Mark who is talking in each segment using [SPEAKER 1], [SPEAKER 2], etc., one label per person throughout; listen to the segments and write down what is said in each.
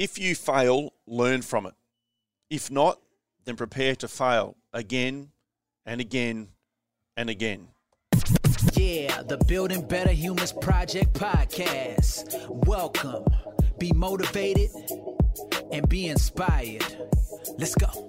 [SPEAKER 1] If you fail, learn from it. If not, then prepare to fail again and again and again.
[SPEAKER 2] Yeah, the Building Better Humans Project podcast. Welcome. Be motivated and be inspired. Let's go.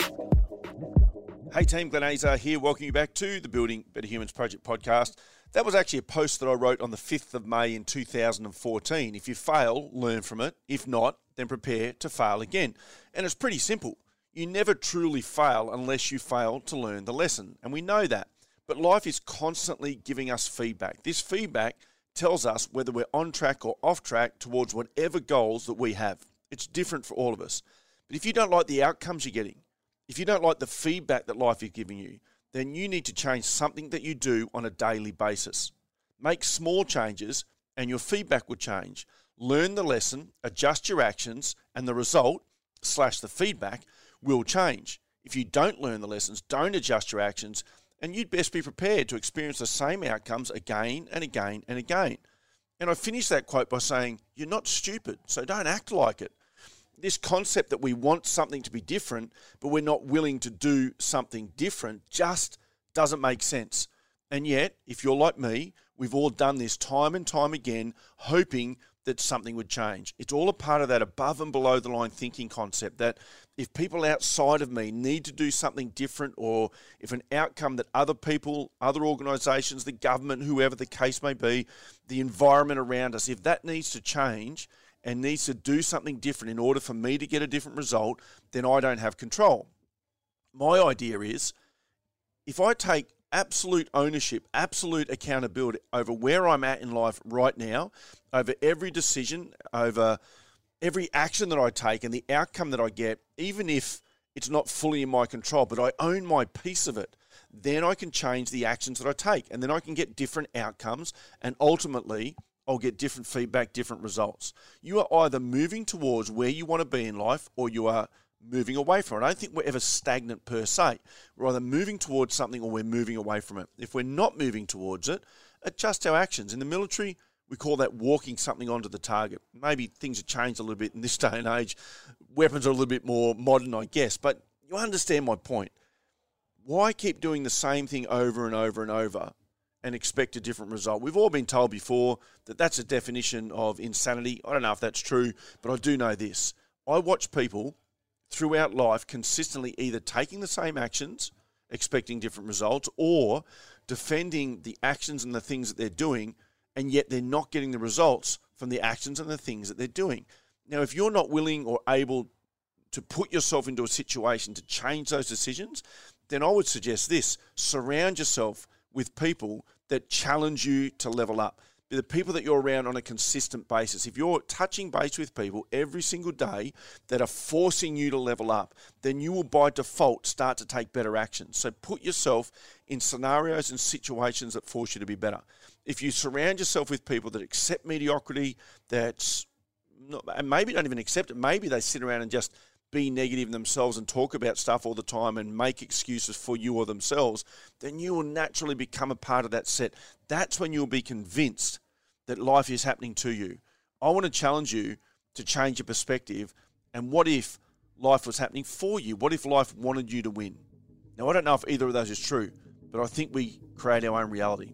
[SPEAKER 1] Hey team, Glenn Azar here. Welcome you back to the Building Better Humans Project podcast. That was actually a post that I wrote on the 5th of May in 2014. If you fail, learn from it. If not, then prepare to fail again. And it's pretty simple. You never truly fail unless you fail to learn the lesson. And we know that. But life is constantly giving us feedback. This feedback tells us whether we're on track or off track towards whatever goals that we have. It's different for all of us. But if you don't like the outcomes you're getting, if you don't like the feedback that life is giving you, then you need to change something that you do on a daily basis. Make small changes and your feedback will change. Learn the lesson, adjust your actions, and the result slash the feedback will change. If you don't learn the lessons, don't adjust your actions, and you'd best be prepared to experience the same outcomes again and again and again. And I finish that quote by saying, You're not stupid, so don't act like it this concept that we want something to be different, but we're not willing to do something different just doesn't make sense. And yet, if you're like me, we've all done this time and time again, hoping that something would change. It's all a part of that above and below the line thinking concept that if people outside of me need to do something different, or if an outcome that other people, other organizations, the government, whoever the case may be, the environment around us, if that needs to change, and needs to do something different in order for me to get a different result, then I don't have control. My idea is if I take absolute ownership, absolute accountability over where I'm at in life right now, over every decision, over every action that I take and the outcome that I get, even if it's not fully in my control, but I own my piece of it, then I can change the actions that I take and then I can get different outcomes and ultimately I'll get different feedback, different results. You are either moving towards where you want to be in life or you are moving away from it. I don't think we're ever stagnant per se. We're either moving towards something or we're moving away from it. If we're not moving towards it, adjust our actions. In the military, we call that walking something onto the target. Maybe things have changed a little bit in this day and age. Weapons are a little bit more modern, I guess, but you understand my point. Why keep doing the same thing over and over and over and expect a different result. We've all been told before that that's a definition of insanity. I don't know if that's true, but I do know this. I watch people throughout life consistently either taking the same actions, expecting different results, or defending the actions and the things that they're doing, and yet they're not getting the results from the actions and the things that they're doing. Now, if you're not willing or able to put yourself into a situation to change those decisions, then I would suggest this surround yourself with people that challenge you to level up. The people that you're around on a consistent basis. If you're touching base with people every single day that are forcing you to level up, then you will by default start to take better action. So put yourself in scenarios and situations that force you to be better. If you surround yourself with people that accept mediocrity, that's not, and maybe don't even accept it, maybe they sit around and just be negative themselves and talk about stuff all the time and make excuses for you or themselves, then you will naturally become a part of that set. That's when you'll be convinced that life is happening to you. I want to challenge you to change your perspective. And what if life was happening for you? What if life wanted you to win? Now, I don't know if either of those is true, but I think we create our own reality.